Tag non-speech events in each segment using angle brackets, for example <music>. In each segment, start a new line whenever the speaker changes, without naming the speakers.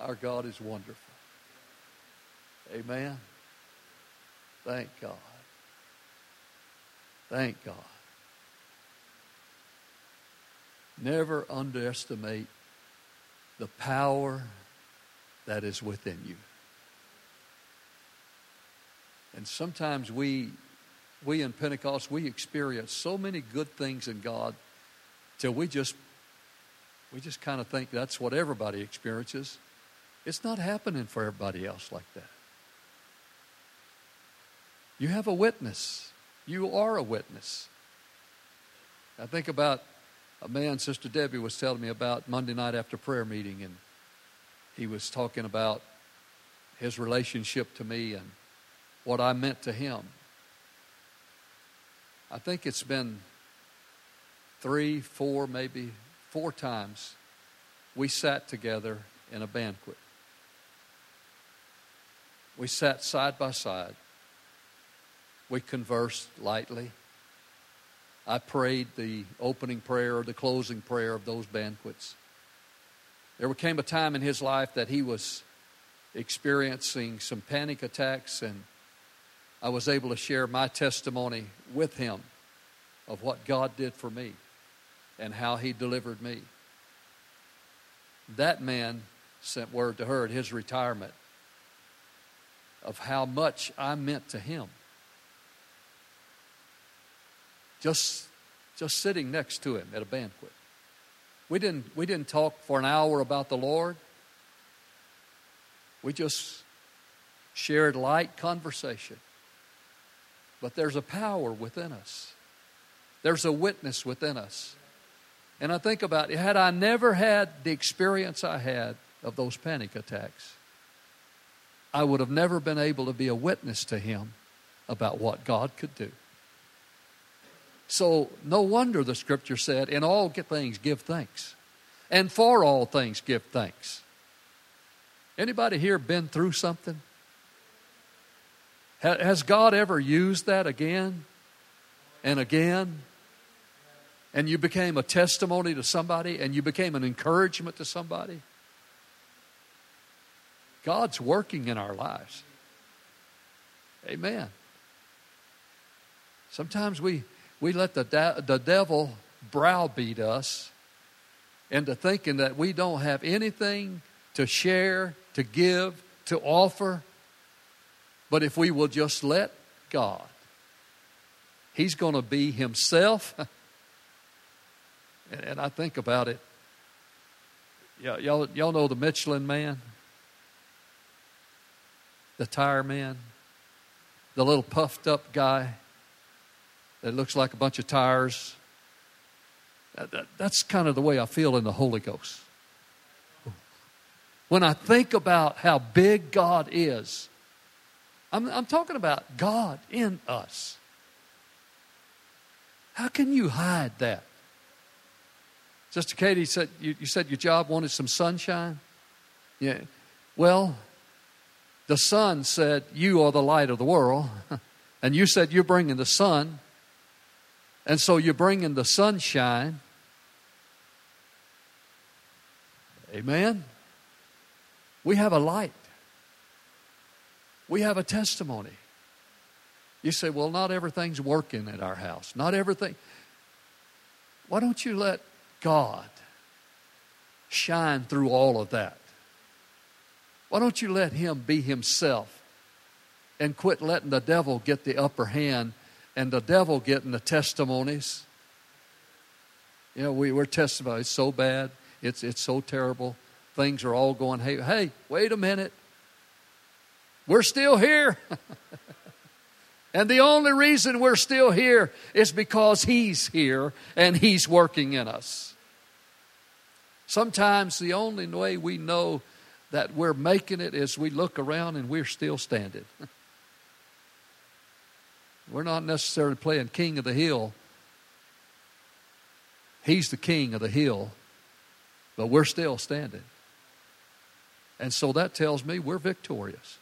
Our God is wonderful. Amen. Thank God. Thank God. Never underestimate the power that is within you. And sometimes we we in Pentecost we experience so many good things in God till we just we just kind of think that's what everybody experiences. It's not happening for everybody else like that. You have a witness. You are a witness. I think about a man Sister Debbie was telling me about Monday night after prayer meeting, and he was talking about his relationship to me and what I meant to him. I think it's been three, four, maybe four times we sat together in a banquet. We sat side by side. We conversed lightly. I prayed the opening prayer or the closing prayer of those banquets. There came a time in his life that he was experiencing some panic attacks, and I was able to share my testimony with him of what God did for me and how he delivered me. That man sent word to her at his retirement of how much I meant to him. Just, just sitting next to him at a banquet. We didn't, we didn't talk for an hour about the Lord. We just shared light conversation. But there's a power within us, there's a witness within us. And I think about it, had I never had the experience I had of those panic attacks, I would have never been able to be a witness to him about what God could do. So, no wonder the scripture said, In all things give thanks, and for all things give thanks. Anybody here been through something? Has God ever used that again and again? And you became a testimony to somebody and you became an encouragement to somebody? God's working in our lives. Amen. Sometimes we, we let the, the devil browbeat us into thinking that we don't have anything to share, to give, to offer. But if we will just let God, He's going to be Himself. <laughs> and, and I think about it. Y'all, y'all know the Michelin man? The tire man, the little puffed up guy that looks like a bunch of tires. That, that, that's kind of the way I feel in the Holy Ghost. When I think about how big God is, I'm, I'm talking about God in us. How can you hide that? Sister Katie said you, you said your job wanted some sunshine. Yeah. Well, the sun said, You are the light of the world. <laughs> And you said, You're bringing the sun. And so you're bringing the sunshine. Amen. We have a light. We have a testimony. You say, well, not everything's working at our house. Not everything. Why don't you let God shine through all of that? Why don't you let him be himself and quit letting the devil get the upper hand and the devil getting the testimonies? You know, we, we're testifying, so bad, it's, it's so terrible. Things are all going, hey, hey, wait a minute. We're still here. <laughs> and the only reason we're still here is because He's here and He's working in us. Sometimes the only way we know that we're making it as we look around and we're still standing. <laughs> we're not necessarily playing king of the hill. He's the king of the hill, but we're still standing. And so that tells me we're victorious.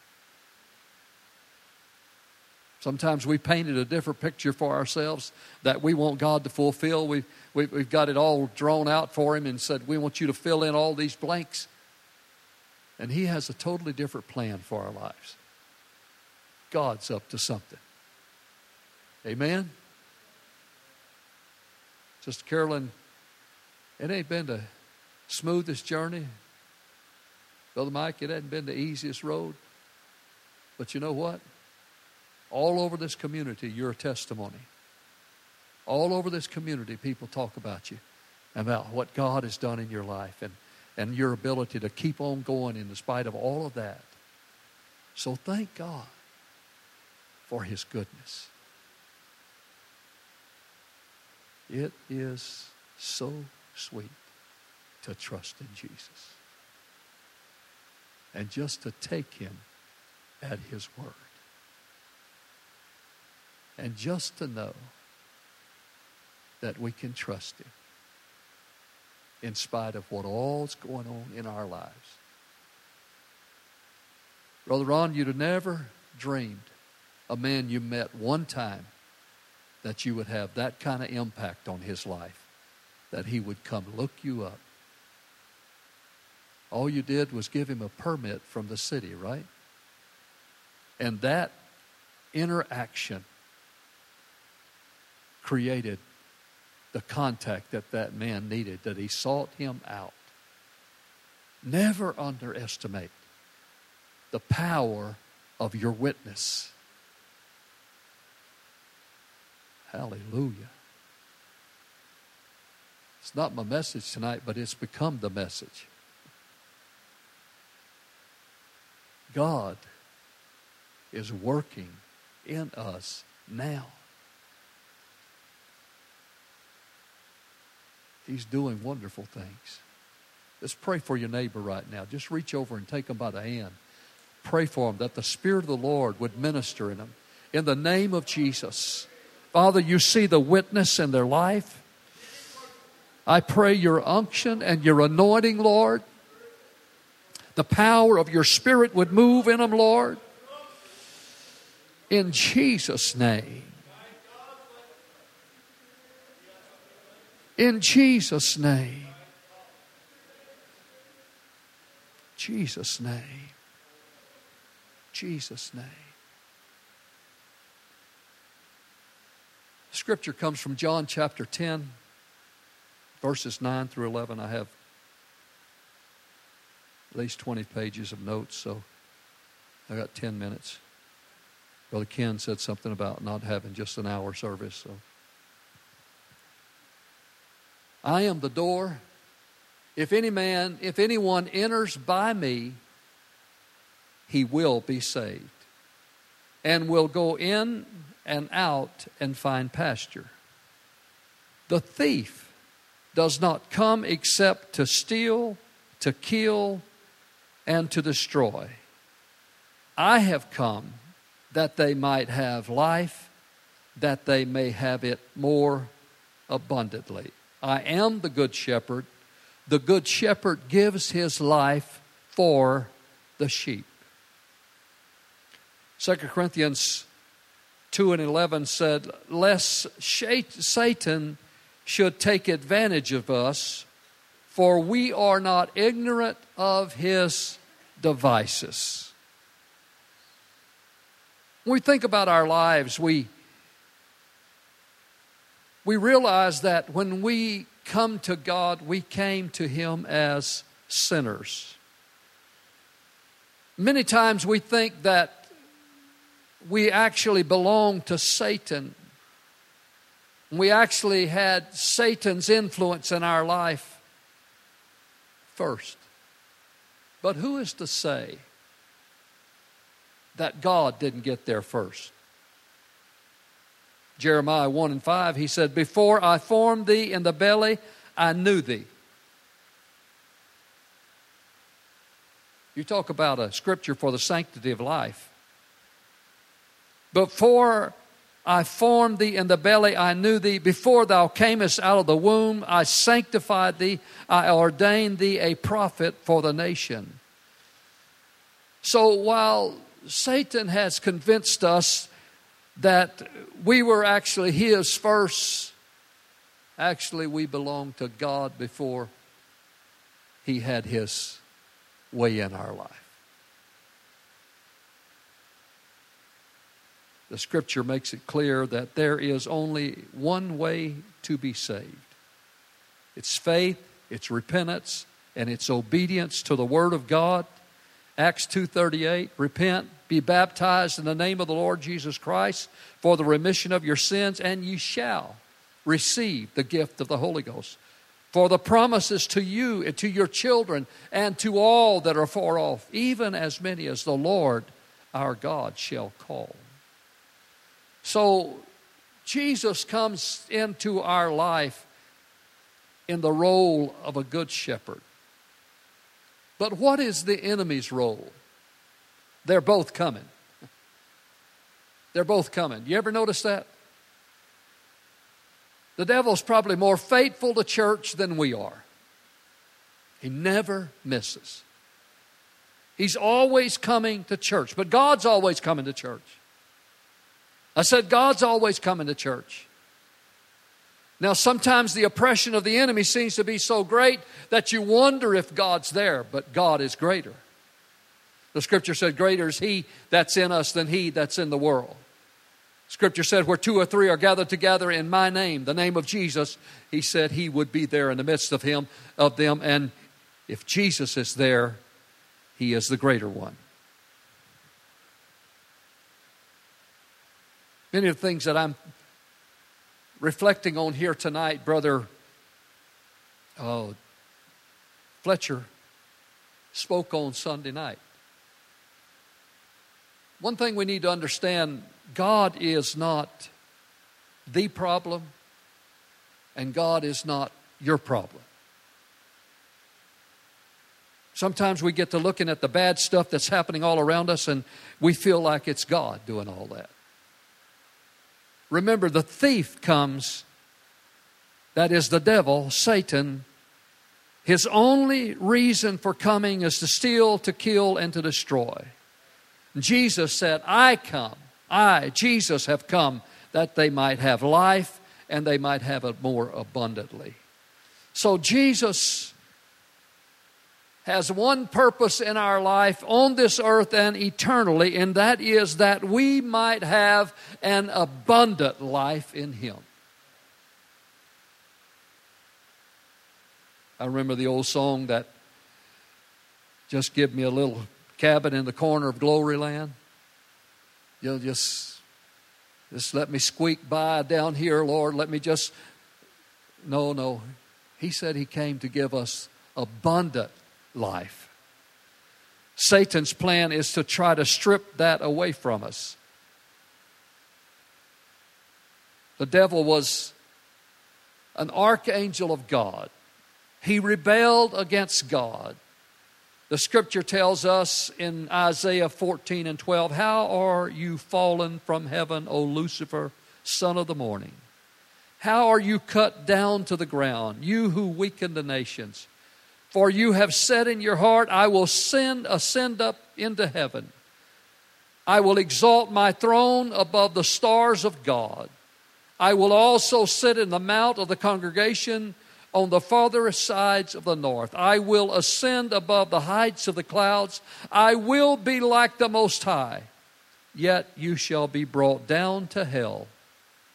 Sometimes we painted a different picture for ourselves that we want God to fulfill. We, we, we've got it all drawn out for Him and said, We want you to fill in all these blanks. And He has a totally different plan for our lives. God's up to something. Amen? Sister Carolyn, it ain't been the smoothest journey. Brother Mike, it hasn't been the easiest road. But you know what? All over this community, you're a testimony. All over this community, people talk about you, and about what God has done in your life and, and your ability to keep on going in spite of all of that. So thank God for His goodness. It is so sweet to trust in Jesus and just to take Him at His word. And just to know that we can trust Him in spite of what all's going on in our lives. Brother Ron, you'd have never dreamed a man you met one time that you would have that kind of impact on his life, that he would come look you up. All you did was give him a permit from the city, right? And that interaction created the contact that that man needed, that he sought him out. Never underestimate the power of your witness. Hallelujah. It's not my message tonight, but it's become the message. God is working in us now. He's doing wonderful things. Let's pray for your neighbor right now. Just reach over and take them by the hand. Pray for them that the Spirit of the Lord would minister in them. In the name of Jesus. Father, you see the witness in their life. I pray your unction and your anointing, Lord. The power of your Spirit would move in them, Lord. In Jesus' name. In Jesus' name. Jesus' name. Jesus' name. Scripture comes from John chapter 10, verses 9 through 11. I have at least 20 pages of notes, so I got 10 minutes. Brother Ken said something about not having just an hour service, so. I am the door. If any man, if anyone enters by me, he will be saved and will go in and out and find pasture. The thief does not come except to steal, to kill, and to destroy. I have come that they might have life, that they may have it more abundantly. I am the good shepherd. The good shepherd gives his life for the sheep. 2 Corinthians 2 and 11 said, Lest Satan should take advantage of us, for we are not ignorant of his devices. When we think about our lives, we, we realize that when we come to God, we came to Him as sinners. Many times we think that we actually belong to Satan. We actually had Satan's influence in our life first. But who is to say that God didn't get there first? Jeremiah 1 and 5, he said, Before I formed thee in the belly, I knew thee. You talk about a scripture for the sanctity of life. Before I formed thee in the belly, I knew thee. Before thou camest out of the womb, I sanctified thee. I ordained thee a prophet for the nation. So while Satan has convinced us that we were actually his first, actually we belonged to God before he had his way in our life. The scripture makes it clear that there is only one way to be saved. It's faith, it's repentance, and it's obedience to the word of God. Acts 2:38 Repent, be baptized in the name of the Lord Jesus Christ for the remission of your sins and ye shall receive the gift of the Holy Ghost. For the promises to you and to your children and to all that are far off, even as many as the Lord our God shall call. So Jesus comes into our life in the role of a good shepherd. But what is the enemy's role? They're both coming. They're both coming. You ever notice that? The devil's probably more faithful to church than we are. He never misses. He's always coming to church, but God's always coming to church. I said, God's always coming to church. Now, sometimes the oppression of the enemy seems to be so great that you wonder if God's there, but God is greater. The scripture said, Greater is He that's in us than He that's in the world. Scripture said, Where two or three are gathered together in my name, the name of Jesus, He said He would be there in the midst of him, of them. And if Jesus is there, He is the greater one. Many of the things that I'm reflecting on here tonight, Brother oh, Fletcher spoke on Sunday night. One thing we need to understand God is not the problem, and God is not your problem. Sometimes we get to looking at the bad stuff that's happening all around us, and we feel like it's God doing all that. Remember, the thief comes, that is the devil, Satan. His only reason for coming is to steal, to kill, and to destroy. Jesus said, I come, I, Jesus, have come that they might have life and they might have it more abundantly. So Jesus has one purpose in our life on this earth and eternally, and that is that we might have an abundant life in Him. I remember the old song that just give me a little cabin in the corner of Glory Land. You'll just just let me squeak by down here, Lord. Let me just No, no. He said he came to give us abundant life. Satan's plan is to try to strip that away from us. The devil was an archangel of God. He rebelled against God. The scripture tells us in Isaiah 14 and 12, How are you fallen from heaven, O Lucifer, son of the morning? How are you cut down to the ground, you who weaken the nations? For you have said in your heart, I will send, ascend up into heaven. I will exalt my throne above the stars of God. I will also sit in the mount of the congregation on the farthest sides of the north. I will ascend above the heights of the clouds. I will be like the Most High. Yet you shall be brought down to hell,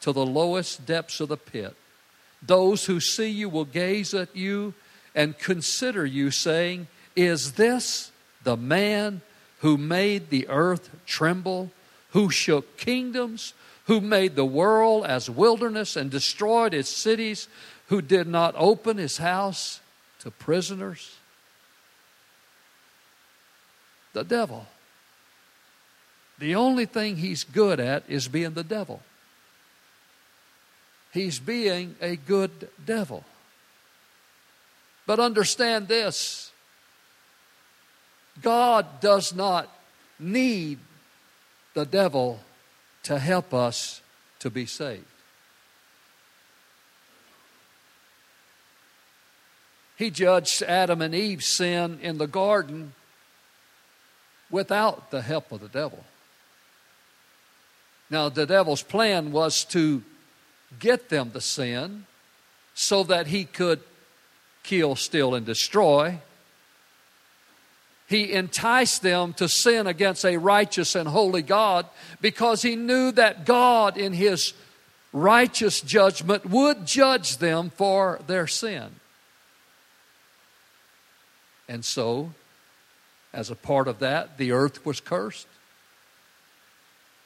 to the lowest depths of the pit. Those who see you will gaze at you and consider you, saying, Is this the man who made the earth tremble, who shook kingdoms, who made the world as wilderness and destroyed its cities, who did not open his house to prisoners? The devil. The only thing he's good at is being the devil. He's being a good devil. But understand this God does not need the devil to help us to be saved. He judged Adam and Eve's sin in the garden without the help of the devil. Now, the devil's plan was to get them to sin so that he could kill, steal, and destroy. He enticed them to sin against a righteous and holy God because he knew that God, in his righteous judgment, would judge them for their sin. And so, as a part of that, the earth was cursed.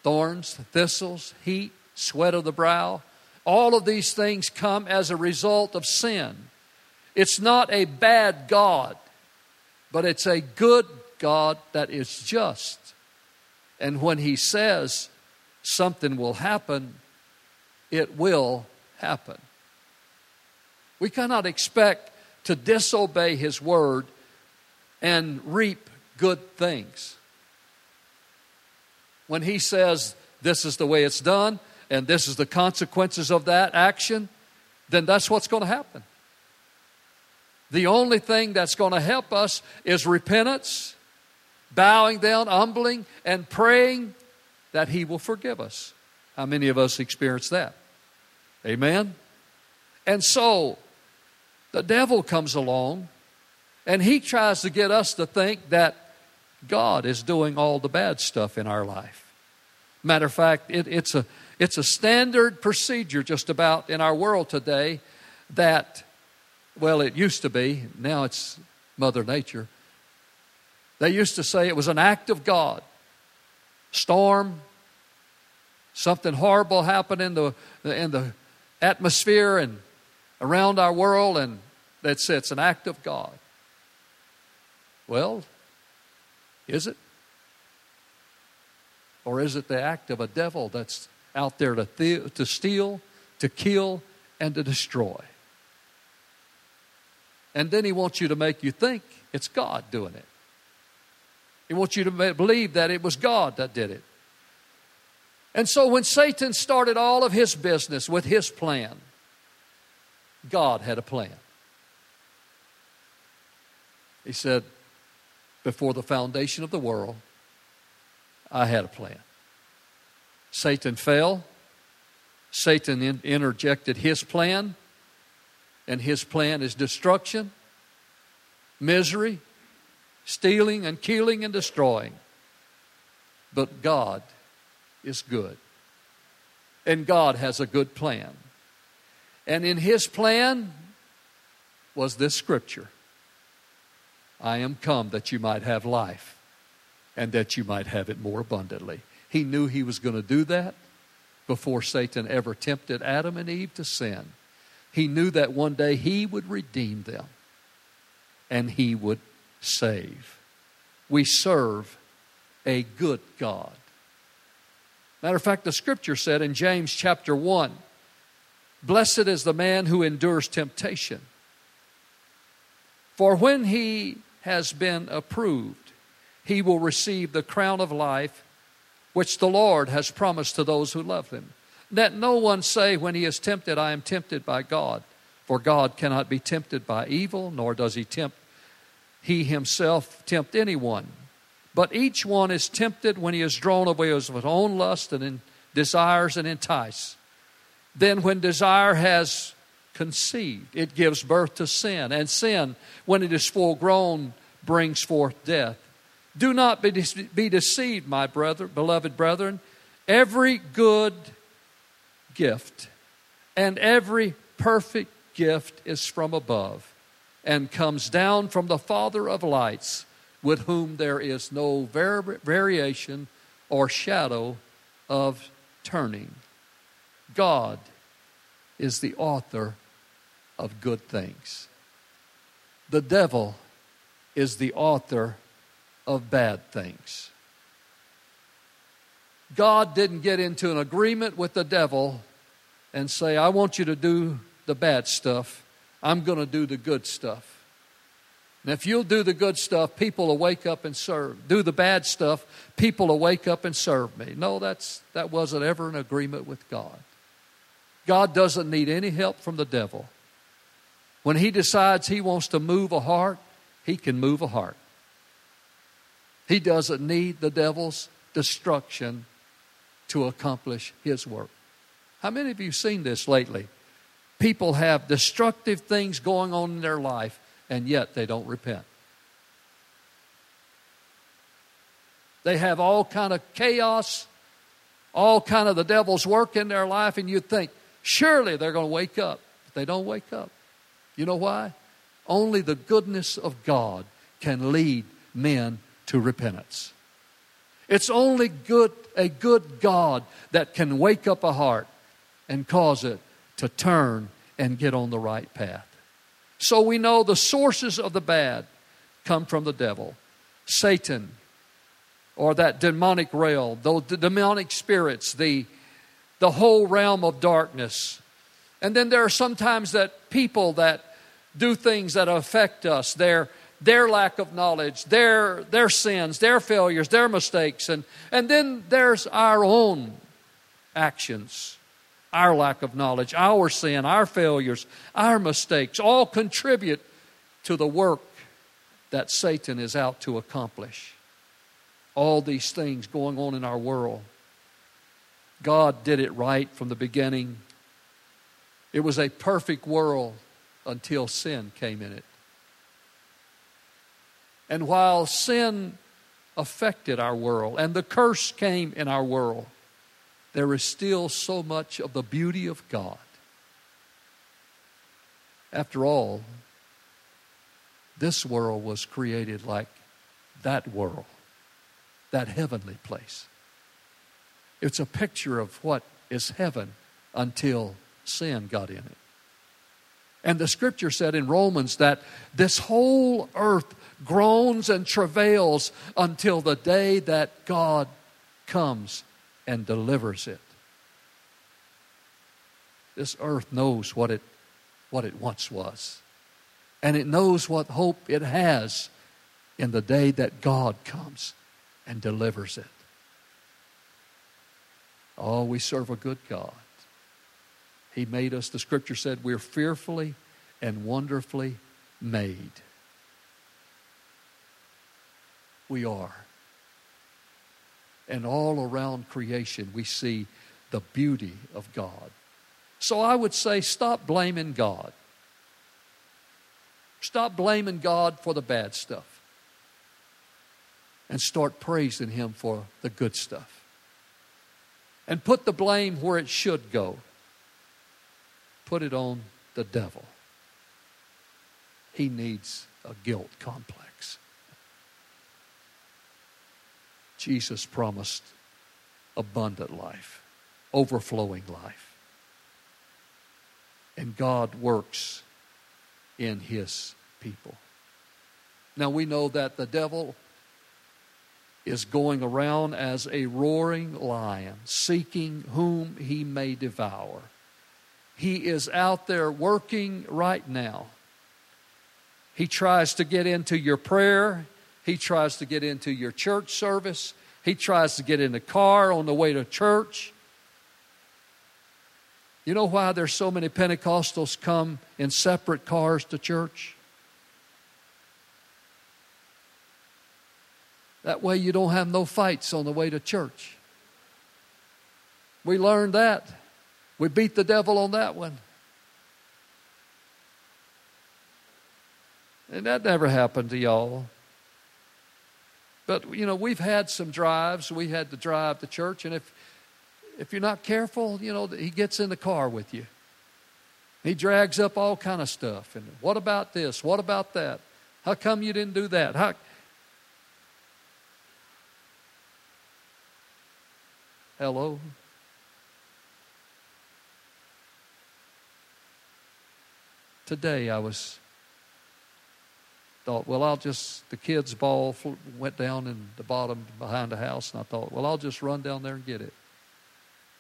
Thorns, thistles, heat, sweat of the brow, all of these things come as a result of sin. It's not a bad God, but it's a good God that is just. And when He says something will happen, it will happen. We cannot expect to disobey His word and reap good things. When He says, This is the way it's done, and this is the consequences of that action, then that's what's going to happen. The only thing that's going to help us is repentance, bowing down, humbling, and praying that He will forgive us. How many of us experience that? Amen? And so, the devil comes along and he tries to get us to think that God is doing all the bad stuff in our life. Matter of fact, it, it's, a, it's a standard procedure just about in our world today that well, it used to be, now it's Mother Nature. They used to say it was an act of God. Storm, something horrible happened in the, in the atmosphere and around our world, and that's it's an act of God. Well, is it? Or is it the act of a devil that's out there to, th- to steal, to kill, and to destroy? And then he wants you to make you think it's God doing it. He wants you to believe that it was God that did it. And so when Satan started all of his business with his plan, God had a plan. He said, Before the foundation of the world, I had a plan. Satan fell. Satan interjected his plan and his plan is destruction, misery, stealing and killing and destroying. But God is good. And God has a good plan. And in his plan was this scripture I am come that you might have life and that you might have it more abundantly. He knew he was going to do that before Satan ever tempted Adam and Eve to sin. He knew that one day He would redeem them and He would save. We serve a good God. Matter of fact, the scripture said in James chapter 1 Blessed is the man who endures temptation. For when he has been approved, he will receive the crown of life which the Lord has promised to those who love him. Let no one say when he is tempted, I am tempted by God. For God cannot be tempted by evil, nor does he tempt he himself tempt anyone. But each one is tempted when he is drawn away of his own lust and desires and entice. Then, when desire has conceived, it gives birth to sin. And sin, when it is full grown, brings forth death. Do not be, de- be deceived, my brother, beloved brethren. Every good gift, and every perfect gift is from above and comes down from the Father of lights, with whom there is no var- variation or shadow of turning. God is the author of good things. The devil is the author of bad things. God didn't get into an agreement with the devil and say, I want you to do the bad stuff, I'm going to do the good stuff. And if you'll do the good stuff, people will wake up and serve. Do the bad stuff, people will wake up and serve me. No, that's, that wasn't ever an agreement with God. God doesn't need any help from the devil. When he decides he wants to move a heart, he can move a heart. He doesn't need the devil's destruction to accomplish his work. How many of you seen this lately? People have destructive things going on in their life, and yet they don't repent. They have all kind of chaos, all kind of the devil's work in their life, and you'd think, surely they're going to wake up. But they don't wake up. You know why? Only the goodness of God can lead men to repentance. It's only good, a good God that can wake up a heart and cause it to turn and get on the right path. So we know the sources of the bad come from the devil, Satan, or that demonic realm, the demonic spirits, the, the whole realm of darkness. And then there are sometimes that people that do things that affect us, their, their lack of knowledge, their, their sins, their failures, their mistakes. And, and then there's our own actions, our lack of knowledge, our sin, our failures, our mistakes, all contribute to the work that Satan is out to accomplish. All these things going on in our world. God did it right from the beginning. It was a perfect world until sin came in it. And while sin affected our world and the curse came in our world, there is still so much of the beauty of God. After all, this world was created like that world, that heavenly place. It's a picture of what is heaven until sin got in it. And the scripture said in Romans that this whole earth groans and travails until the day that God comes and delivers it. This earth knows what it, what it once was, and it knows what hope it has in the day that God comes and delivers it. Oh, we serve a good God. He made us, the scripture said, we're fearfully and wonderfully made. We are. And all around creation, we see the beauty of God. So I would say, stop blaming God. Stop blaming God for the bad stuff. And start praising Him for the good stuff. And put the blame where it should go put it on the devil. He needs a guilt complex. Jesus promised abundant life, overflowing life. And God works in his people. Now we know that the devil is going around as a roaring lion, seeking whom he may devour. He is out there working right now. He tries to get into your prayer. He tries to get into your church service. He tries to get in the car on the way to church. You know why there's so many Pentecostals come in separate cars to church? That way you don't have no fights on the way to church. We learned that. We beat the devil on that one. And that never happened to y'all. But, you know, we've had some drives. We had to drive to church. And if, if you're not careful, you know, he gets in the car with you. He drags up all kind of stuff. And what about this? What about that? How come you didn't do that? How... Hello? today I was thought, well, I'll just, the kids' ball went down in the bottom behind the house, and I thought, well, I'll just run down there and get it.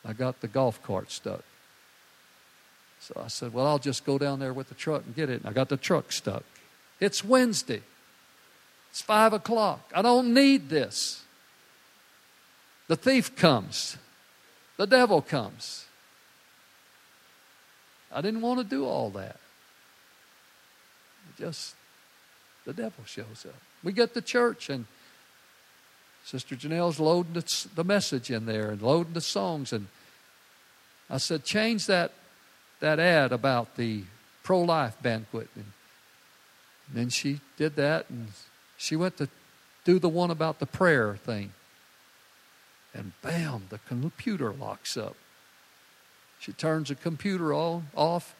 I got the golf cart stuck. So I said, well, I'll just go down there with the truck and get it. And I got the truck stuck. It's Wednesday. It's five o'clock. I don't need this. The thief comes, the devil comes. I didn't want to do all that just the devil shows up. We get to church and Sister Janelle's loading the, the message in there and loading the songs. And I said, change that, that ad about the pro life banquet. And, and then she did that and she went to do the one about the prayer thing. And bam, the computer locks up. She turns the computer on, off.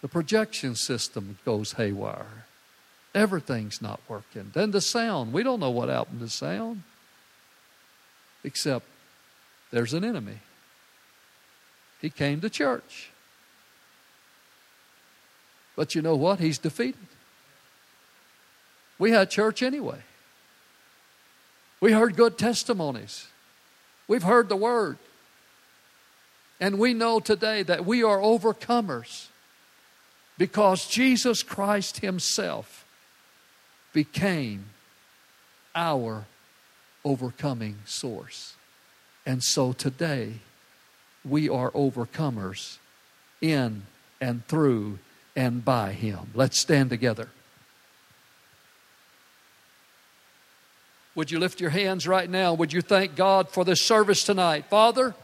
The projection system goes haywire. Everything's not working. Then the sound, we don't know what happened to sound, except there's an enemy. He came to church. But you know what? He's defeated. We had church anyway. We heard good testimonies. We've heard the word. And we know today that we are overcomers because Jesus Christ Himself became our overcoming source. And so today, we are overcomers in and through and by Him. Let's stand together. Would you lift your hands right now? Would you thank God for this service tonight? Father,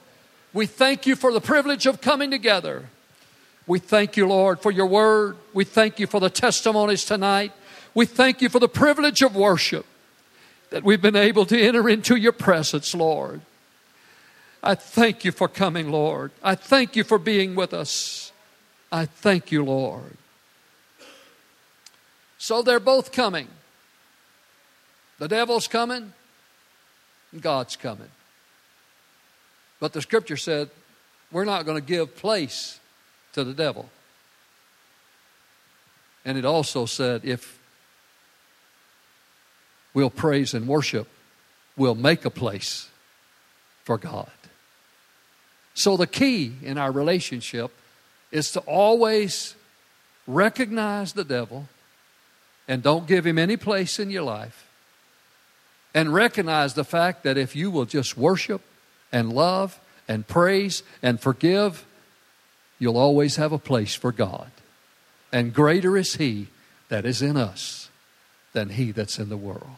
we thank you for the privilege of coming together. We thank you, Lord, for your word. We thank you for the testimonies tonight. We thank you for the privilege of worship that we've been able to enter into your presence, Lord. I thank you for coming, Lord. I thank you for being with us. I thank you, Lord. So they're both coming. The devil's coming, God's coming. But the scripture said, we're not going to give place to the devil. And it also said, if we'll praise and worship, we'll make a place for God. So the key in our relationship is to always recognize the devil and don't give him any place in your life. And recognize the fact that if you will just worship and love and praise and forgive, you'll always have a place for God. And greater is He that is in us than He that's in the world.